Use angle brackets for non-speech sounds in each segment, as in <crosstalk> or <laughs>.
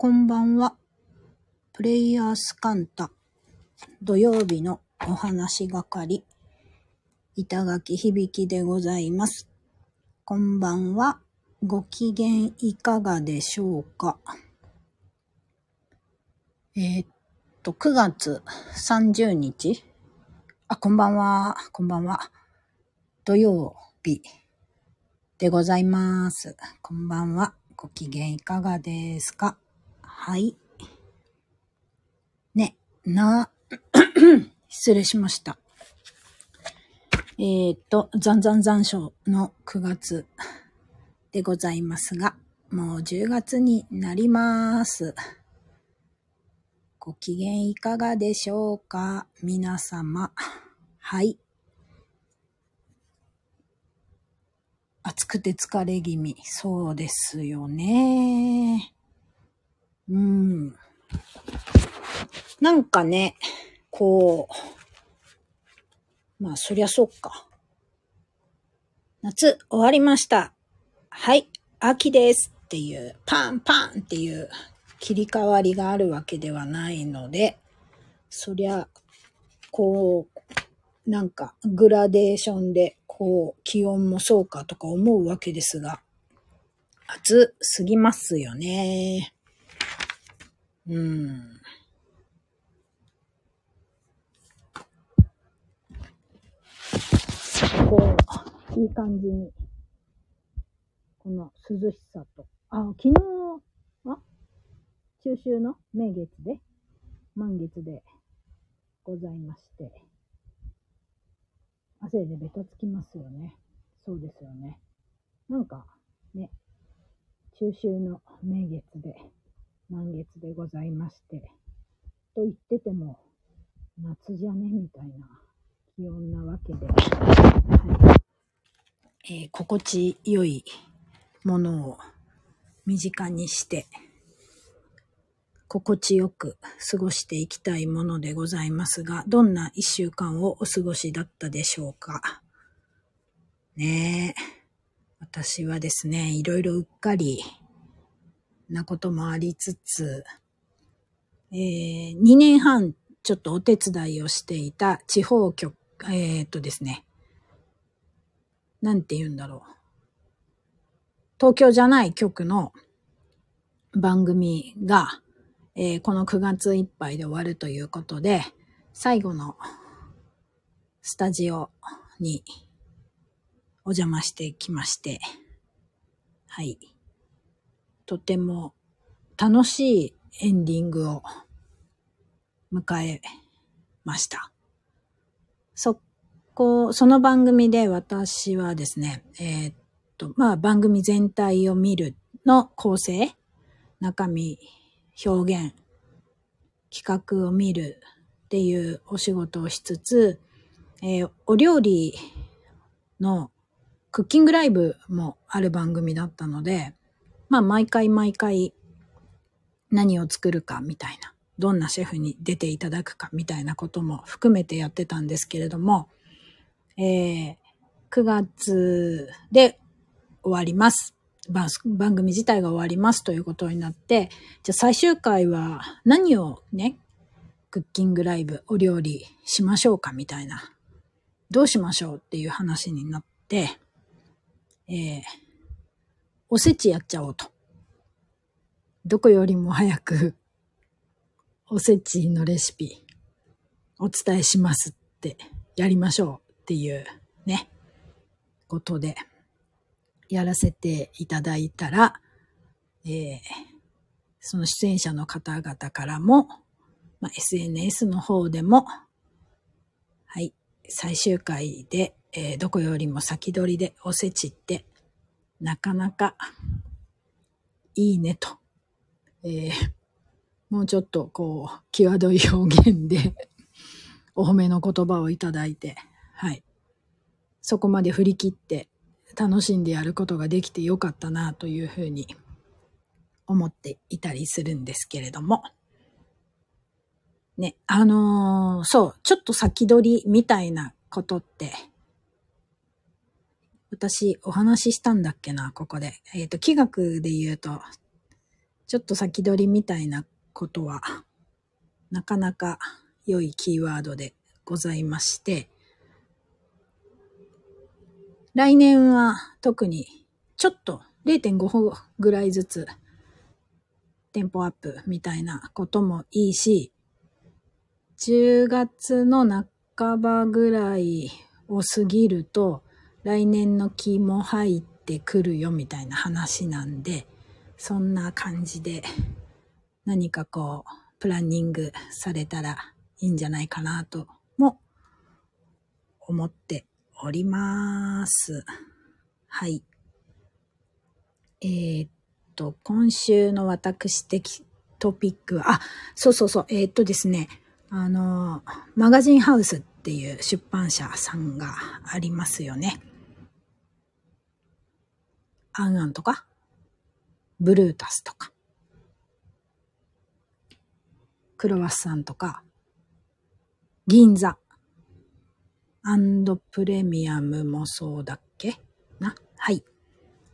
こんばんは。プレイヤースカンタ土曜日のお話係板垣響でございます。こんばんは。ご機嫌いかがでしょうかえーっと、9月30日あ、こんばんは。こんばんは。土曜日でございます。こんばんは。ご機嫌いかがですか？はい。ね、な、<coughs> 失礼しました。えーっと、残残残暑の9月でございますが、もう10月になります。ご機嫌いかがでしょうか？皆様。はい。暑くて疲れ気味。そうですよね。うん。なんかね、こう、まあそりゃそうか。夏終わりました。はい、秋ですっていう、パンパンっていう切り替わりがあるわけではないので、そりゃ、こう、なんかグラデーションで、こう、気温もそうかとか思うわけですが、暑すぎますよね。うん。こう、いい感じに、この涼しさと、あ、昨日、あ中秋の名月で、満月でございまして、汗でベタつきますよね。そうですよね。なんか、ね、中秋の名月で、満月でございまして、と言ってても、夏じゃねみたいな気温なわけで、はいえー心地よいものを身近にして、心地よく過ごしていきたいものでございますが、どんな一週間をお過ごしだったでしょうか。ねえ。私はですね、いろいろうっかりなこともありつつ、えー、2年半ちょっとお手伝いをしていた地方局、えー、っとですね、なんて言うんだろう。東京じゃない局の番組が、えーこの9月いっぱいで終わるということで、最後のスタジオにお邪魔してきまして、はい。とても楽しいエンディングを迎えました。そこ、その番組で私はですね、えーっと、まあ番組全体を見るの構成、中身、表現、企画を見るっていうお仕事をしつつ、えーお料理のクッキングライブもある番組だったので、まあ毎回毎回何を作るかみたいな、どんなシェフに出ていただくかみたいなことも含めてやってたんですけれども、えー9月で終わります。番組自体が終わりますということになって、じゃあ最終回は何をね、クッキングライブ、お料理しましょうかみたいな、どうしましょうっていう話になって、えーおせちやっちゃおうと。どこよりも早く、<laughs> おせちのレシピ、お伝えしますって、やりましょうっていうね、ことで、やらせていただいたら、えーその出演者の方々からも、まあ、SNS の方でも、はい、最終回で、えーどこよりも先取りでおせちって、なかなかいいねと。えーもうちょっとこう、際どい表現で <laughs> お褒めの言葉をいただいて、はい。そこまで振り切って楽しんでやることができてよかったなというふうに思っていたりするんですけれども。ね、あのーそう、ちょっと先取りみたいなことって、私お話ししたんだっけな、ここで。えっ、と、気学で言うと、ちょっと先取りみたいなことは、なかなか良いキーワードでございまして、来年は特にちょっと0.5歩ぐらいずつテンポアップみたいなこともいいし、10月の半ばぐらいを過ぎると来年の気も入ってくるよみたいな話なんで、そんな感じで何かこうプランニングされたらいいんじゃないかなとも思っております。はい。えー、っと、今週の私的トピックは、あ、そうそうそう、えー、っとですね、あの、マガジンハウスっていう出版社さんがありますよね。アンアンとか、ブルータスとか、クロワッサンとか、銀座、アンドプレミアムもそうだっけ？な？はい。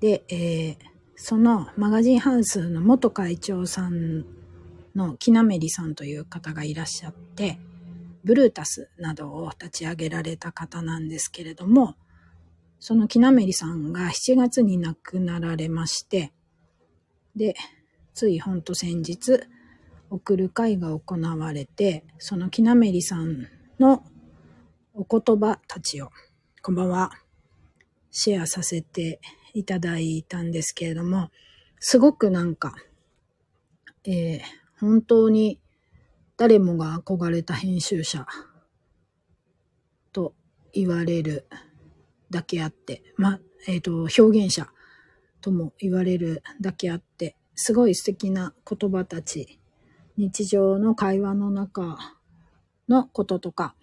で、えー、そのマガジンハウスの元会長さんの木なめりさんという方がいらっしゃって、ブルータスなどを立ち上げられた方なんですけれども、その木なめりさんが7月に亡くなられまして、で、ついほんと先日、送る会が行われて、その木なめりさんのお言葉たちを、こんばんは、シェアさせていただいたんですけれども、すごくなんか、えー、本当に誰もが憧れた編集者と言われるだけあって、ま、えっ、ー、と、表現者とも言われるだけあって、すごい素敵な言葉たち、日常の会話の中のこととか、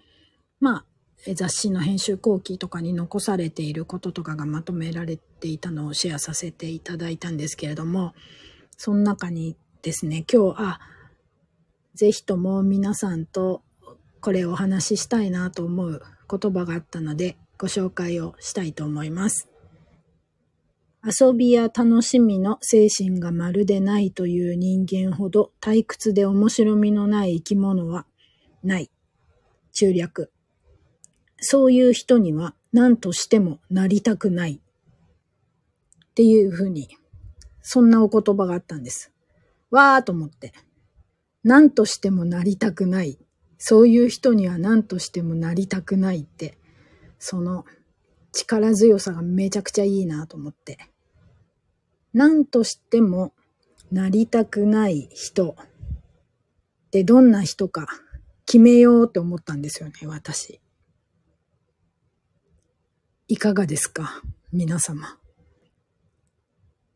まあ、雑誌の編集後期とかに残されていることとかがまとめられていたのをシェアさせていただいたんですけれども、その中にですね、今日、あ、ぜひとも皆さんとこれお話ししたいなと思う言葉があったので、ご紹介をしたいと思います。遊びや楽しみの精神がまるでないという人間ほど退屈で面白みのない生き物はない。中略。そういう人には何としてもなりたくない。っていうふうに、そんなお言葉があったんです。わーと思って。何としてもなりたくない。そういう人には何としてもなりたくないって、その力強さがめちゃくちゃいいなと思って。何としてもなりたくない人ってどんな人か決めようって思ったんですよね、私。いかがですか皆様。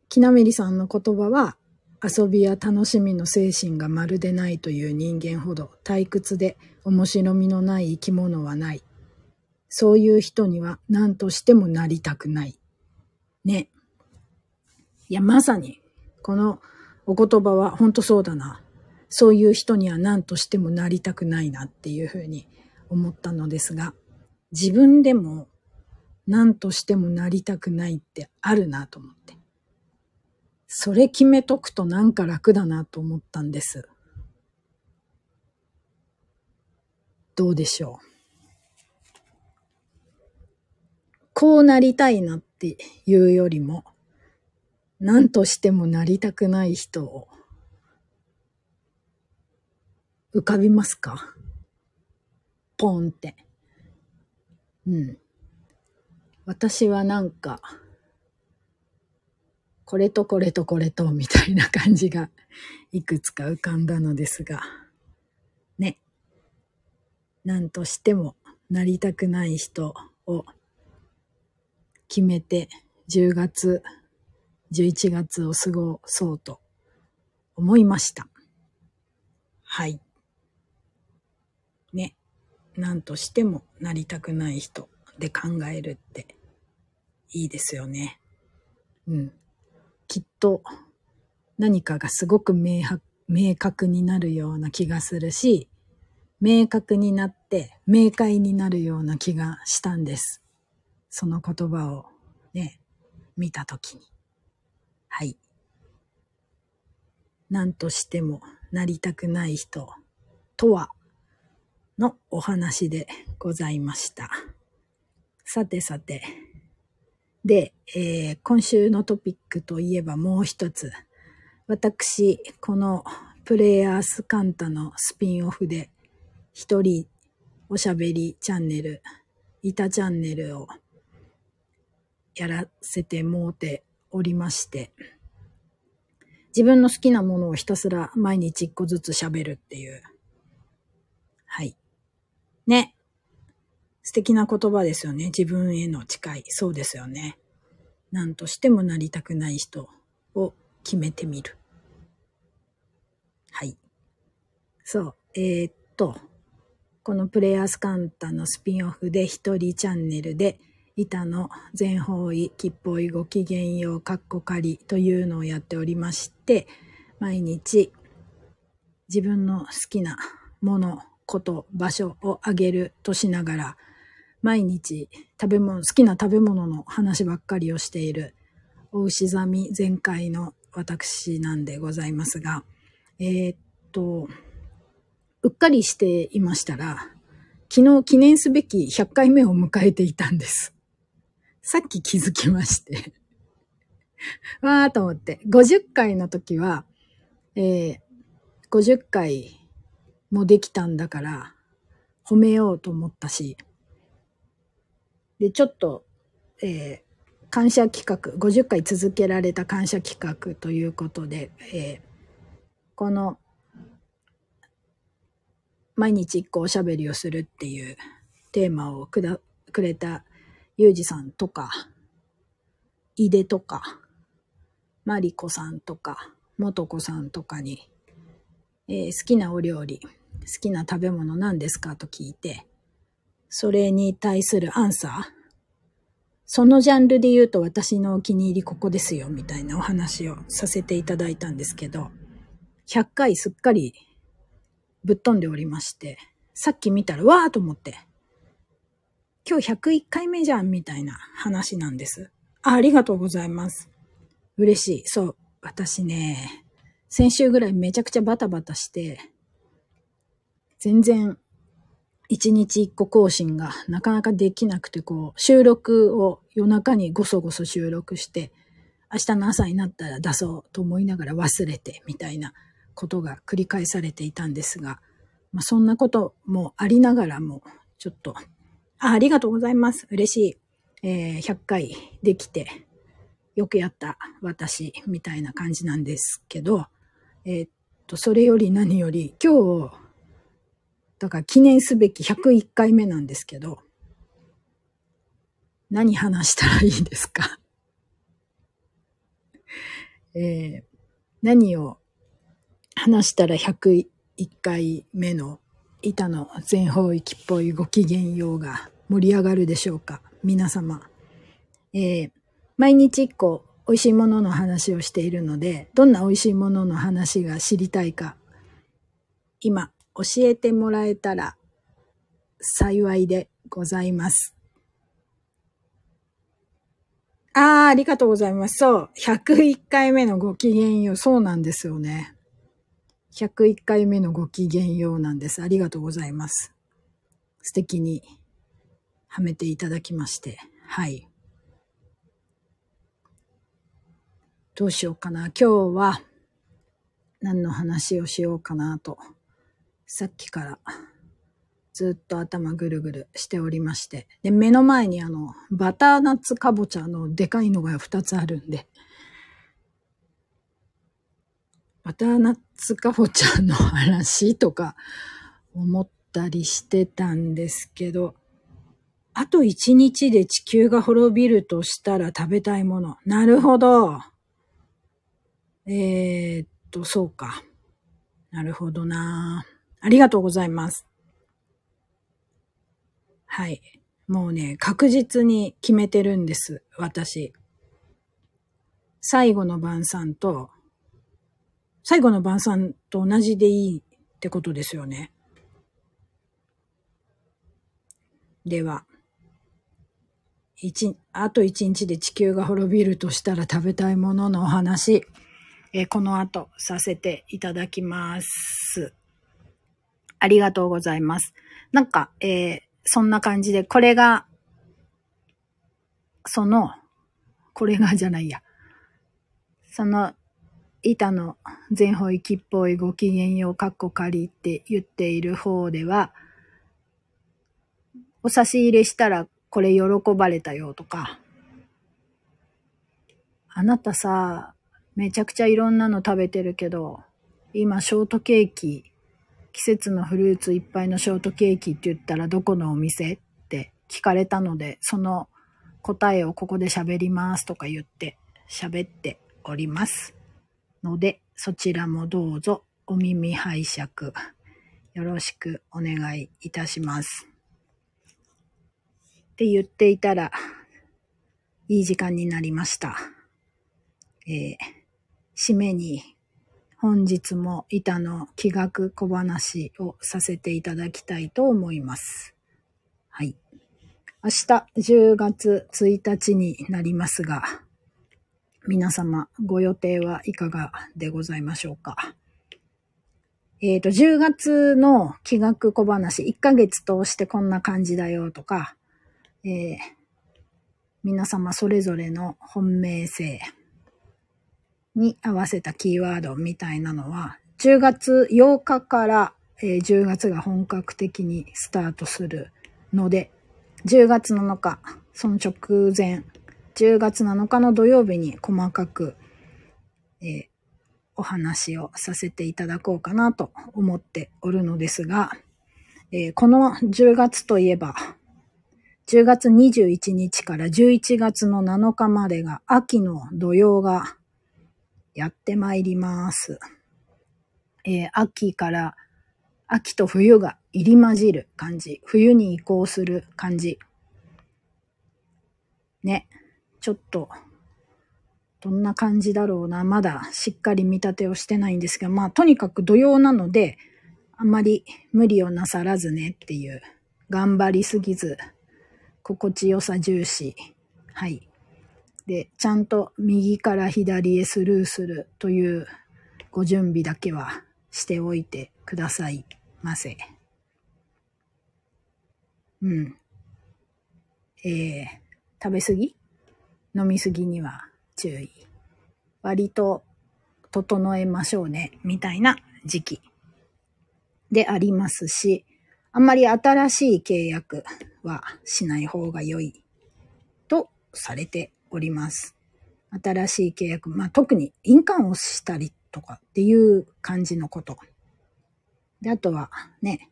きなめりさんの言葉は、遊びや楽しみの精神がまるでないという人間ほど退屈で面白みのない生き物はない。そういう人には何としてもなりたくない。ね。いや、まさに、このお言葉は本当そうだな。そういう人には何としてもなりたくないなっていうふうに思ったのですが、自分でも何としてもなりたくないってあるなと思って。それ決めとくとなんか楽だなと思ったんです。どうでしょう？こうなりたいなっていうよりも、何としてもなりたくない人を浮かびますか？ポンって。うん。私はなんか、これとこれとこれとみたいな感じがいくつか浮かんだのですが、ね。何としてもなりたくない人を決めて10月、11月を過ごそうと思いました。はい。ね。何としてもなりたくない人で考えるっていいですよね。うん。きっと何かがすごく明白明確になるような気がするし、明確になって明快になるような気がしたんです。その言葉をね、見たときに。はい。何としてもなりたくない人とはのお話でございました。さてさて。で、えー、今週のトピックといえばもう一つ。私、このプレイヤースカンタのスピンオフで一人おしゃべりチャンネル、いたチャンネルをやらせてもうておりまして、自分の好きなものをひたすら毎日一個ずつ喋るっていう。はい。ね。素敵な言葉ですよね。自分への誓い。そうですよね。何としてもなりたくない人を決めてみる。はい。そう。えー、っと、このプレイヤースカンタのスピンオフで一人チャンネルで、板の全方位、吉報位、ご機嫌よう、かっこ仮というのをやっておりまして、毎日自分の好きなもの、こと、場所をあげるとしながら、毎日食べ物、好きな食べ物の話ばっかりをしている、お牛座み全開の私なんでございますが、えー、っと、うっかりしていましたら、昨日記念すべき100回目を迎えていたんです。さっき気づきましてわーと思って。50回の時は、えー、50回もできたんだから、褒めようと思ったし、で、ちょっと、えー、感謝企画、50回続けられた感謝企画ということで、えー、この、毎日一個おしゃべりをするっていうテーマをくだ、くれたゆうじさんとか、いでとか、まりこさんとか、もとこさんとかに、えー、好きなお料理、好きな食べ物何ですかと聞いて、それに対するアンサー、そのジャンルで言うと私のお気に入りここですよ、みたいなお話をさせていただいたんですけど、100回すっかりぶっ飛んでおりまして、さっき見たらわーと思って、今日101回目じゃんみたいな話なんです。あありがとうございます。嬉しい。そう。私ね、先週ぐらいめちゃくちゃバタバタして、全然一日一個更新がなかなかできなくて、こう、収録を夜中にごそごそ収録して、明日の朝になったら出そうと思いながら忘れて、みたいなことが繰り返されていたんですが、まあ、そんなこともありながらも、ちょっとあありがとうございます。嬉しい。えー、100回できて、よくやった私、みたいな感じなんですけど、えー、っと、それより何より、今日、だから記念すべき101回目なんですけど、何話したらいいですか？<laughs> えー、何を話したら101回目の板の全方位っぽいご機嫌ようが盛り上がるでしょうか皆様。えー、毎日一個美味しいものの話をしているので、どんな美味しいものの話が知りたいか、今教えてもらえたら幸いでございます。ああ、ありがとうございます。そう。101回目のご機嫌よう。そうなんですよね。101回目のご機嫌ようなんです。ありがとうございます。素敵にはめていただきまして。はい。どうしようかな。今日は何の話をしようかなと、さっきからずっと頭ぐるぐるしておりまして。で、目の前にあの、バターナッツかぼちゃのでかいのが2つあるんで、バターナッツかぼちゃんの話とか思ったりしてたんですけど、あと一日で地球が滅びるとしたら食べたいもの。なるほど。えー、っと、そうか。なるほどな。ありがとうございます。はい。もうね、確実に決めてるんです。私。最後の晩餐と最後の晩餐と同じでいいってことですよね。では、一、あと一日で地球が滅びるとしたら食べたいもののお話。えー、この後させていただきます。ありがとうございます。なんか、えー、そんな感じで、これが、その、これがじゃないや。その、板の全方位っぽいご機嫌ようかっこ仮って言っている方では、お差し入れしたらこれ喜ばれたよとか、あなたさ、めちゃくちゃいろんなの食べてるけど、今ショートケーキ、季節のフルーツいっぱいのショートケーキって言ったらどこのお店って聞かれたので、その答えをここで喋りますとか言って喋っております。ので、そちらもどうぞお耳拝借よろしくお願いいたします。って言っていたら、いい時間になりました。えー、締めに本日も板の気学小話をさせていただきたいと思います。はい。明日10月1日になりますが、皆様ご予定はいかがでございましょうか？えっ、ー、と、10月の気学小話、1ヶ月通してこんな感じだよとか、えー、皆様それぞれの本命性に合わせたキーワードみたいなのは、10月8日から、えー、10月が本格的にスタートするので、10月7日、その直前、10月7日の土曜日に細かく、えー、お話をさせていただこうかなと思っておるのですが、えー、この10月といえば、10月21日から11月の7日までが秋の土曜がやってまいります。えー、秋から、秋と冬が入り混じる感じ。冬に移行する感じ。ね。ちょっと、どんな感じだろうな。まだしっかり見立てをしてないんですけど、まあ、とにかく土曜なので、あまり無理をなさらずねっていう、頑張りすぎず、心地よさ重視。はい。で、ちゃんと右から左へスルーするというご準備だけはしておいてくださいませ。うん。えー、食べ過ぎ？飲みすぎには注意。割と整えましょうね、みたいな時期でありますし、あんまり新しい契約はしない方が良いとされております。新しい契約、まあ、特に印鑑をしたりとかっていう感じのこと。で、あとはね、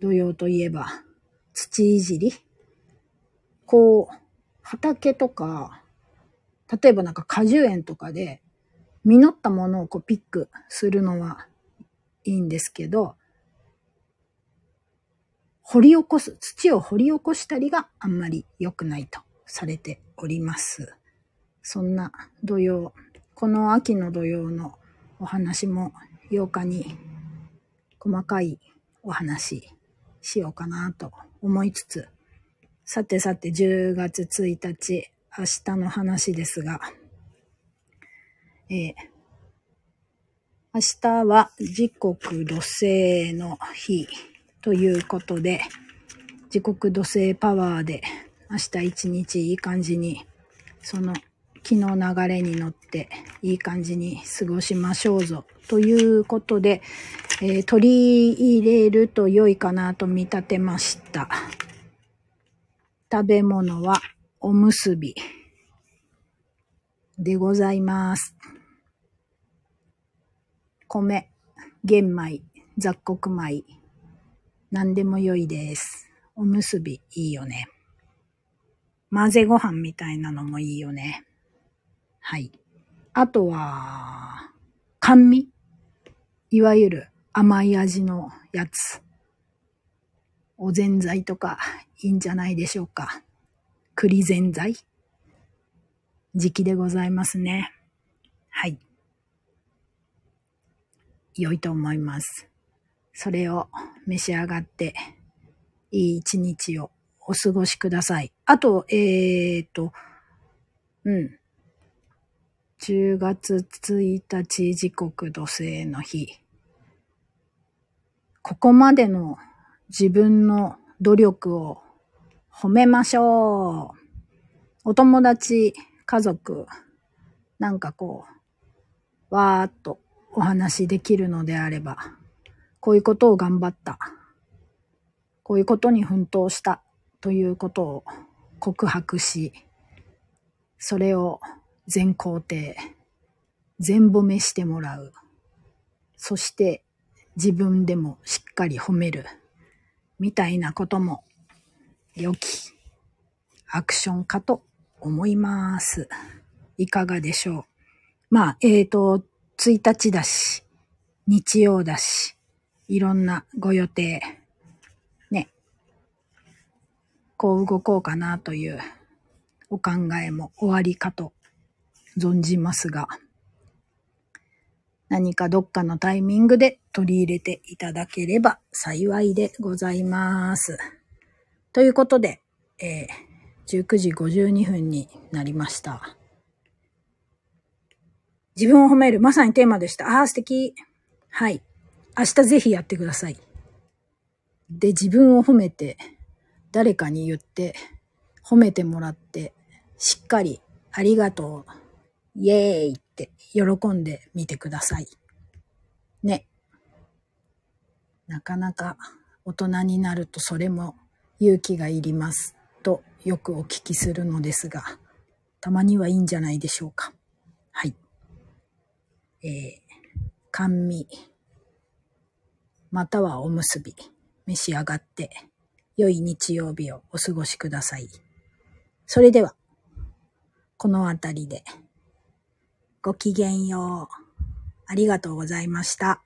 土曜といえば土いじり。こう、畑とか、例えばなんか果樹園とかで、実ったものをこうピックするのはいいんですけど、掘り起こす、土を掘り起こしたりがあんまり良くないとされております。そんな土曜、この秋の土曜のお話も8日に細かいお話しようかなと思いつつ、さてさて10月1日、明日の話ですが、えー、明日は時刻土星の日ということで、時刻土星パワーで明日一日いい感じに、その気の流れに乗っていい感じに過ごしましょうぞ。ということで、えー、取り入れると良いかなと見立てました。食べ物はおむすびでございます。米、玄米、雑穀米、何でも良いです。おむすびいいよね。混ぜご飯みたいなのもいいよね。はい。あとは、甘味いわゆる甘い味のやつ。おぜんざいとかいいんじゃないでしょうか。栗ぜんざい？時期でございますね。はい。良いと思います。それを召し上がって、いい一日をお過ごしください。あと、えーと、うん。10月1日時刻土星の日。ここまでの自分の努力を褒めましょう。お友達、家族、なんかこう、わーっとお話できるのであれば、こういうことを頑張った。こういうことに奮闘したということを告白し、それを全肯定、全褒めしてもらう。そして自分でもしっかり褒める。みたいなことも良きアクションかと思います。いかがでしょう？まあ、えっ、ー、と、1日だし、日曜だし、いろんなご予定、ね、こう動こうかなというお考えも終わりかと存じますが、何かどっかのタイミングで取り入れていただければ幸いでございます。ということで、えー、19時52分になりました。自分を褒める、まさにテーマでした。ああ、素敵。はい。明日ぜひやってください。で、自分を褒めて、誰かに言って、褒めてもらって、しっかり、ありがとう、イエーイって喜んでみてください。ね。なかなか大人になるとそれも勇気がいりますとよくお聞きするのですが、たまにはいいんじゃないでしょうか。はい。えー、甘味、またはおむすび、召し上がって、良い日曜日をお過ごしください。それでは、このあたりで、ごきげんよう。ありがとうございました。